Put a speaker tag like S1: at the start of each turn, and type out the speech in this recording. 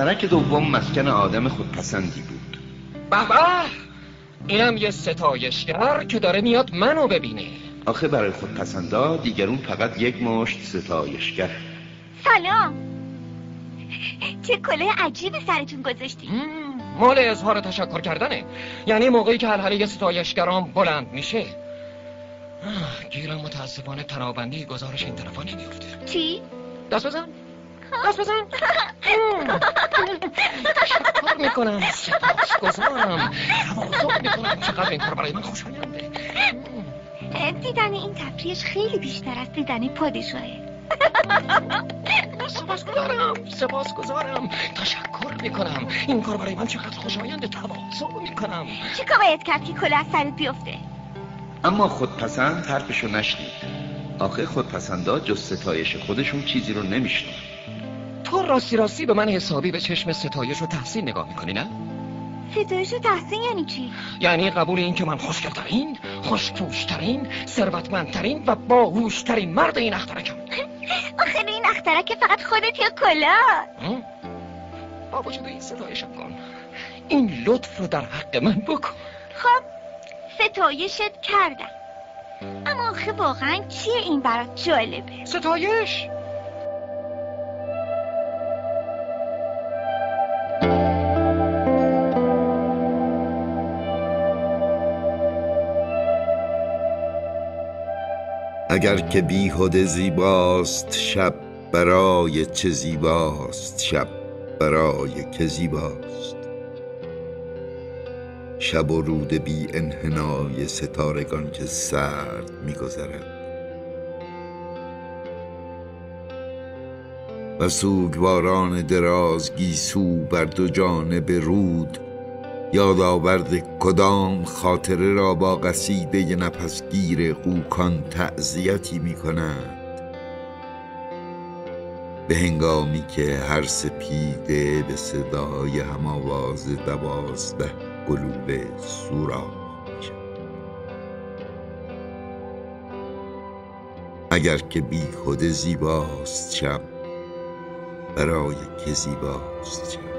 S1: اخترک دوم مسکن آدم خودپسندی بود.
S2: به اینم یه ستایشگر که داره میاد منو ببینه.
S1: آخه برای خودپسندا دیگرون فقط یک مشت ستایشگر.
S3: سلام. چه کله عجیبی سرتون گذاشتی.
S2: مال اظهار تشکر کردنه. یعنی موقعی که حلحله ستایشگران بلند میشه. گیرم متاسفانه تنابندی گزارش این طرفا نمیفته
S3: چی؟
S2: دست بزن. دست بزن تشکر می‌کنم سپاس گذارم تواضع می‌کنم چقدر این کار برای من خوشاینده
S3: دیدن این تفریش خیلی بیشتر از دیدن پادشاهه
S2: سپاس گذارم سپاس گذارم تشکر می‌کنم این کار برای من چقدر خوشاینده تواضع می‌کنم
S3: چیکار باید کرد که کله از سرت بیفته
S1: اما خودپسند حرفشو نشنید. آخه خودپسندا جز ستایش خودشون چیزی رو نمیشنن
S2: تو راستی راستی به من حسابی به چشم ستایش و تحسین نگاه می‌کنی نه؟
S3: ستایش و تحسین یعنی چی؟
S2: یعنی قبول این که من خوشگلترین خوشپوشترین ثروتمندترین و باهوشترین مرد این اخترکم.
S3: آخه این اخترک فقط خودت یا کلا؟
S2: با وجود این ستایشم کن. این لطف رو در حق من بکن.
S3: خب ستایشت کردم. اما آخه واقعا چیه این برات جالبه؟
S2: ستایش؟
S4: اگر که بیهوده زیباست شب برای چه زیباست شب برای که زیباست. شب و رود بی انحنای ستارگان که سرد میگذرد. و سوگواران دراز گیسو بر دو جانب رود یادآورد کدام خاطره را با قصیده نفسگیر قوکان تعذیتی می کند به هنگامی که هر سپیده به صدای هم آواز دوازده گلوله میشه اگر که بیخود زیباست شب برای که زیباست شب.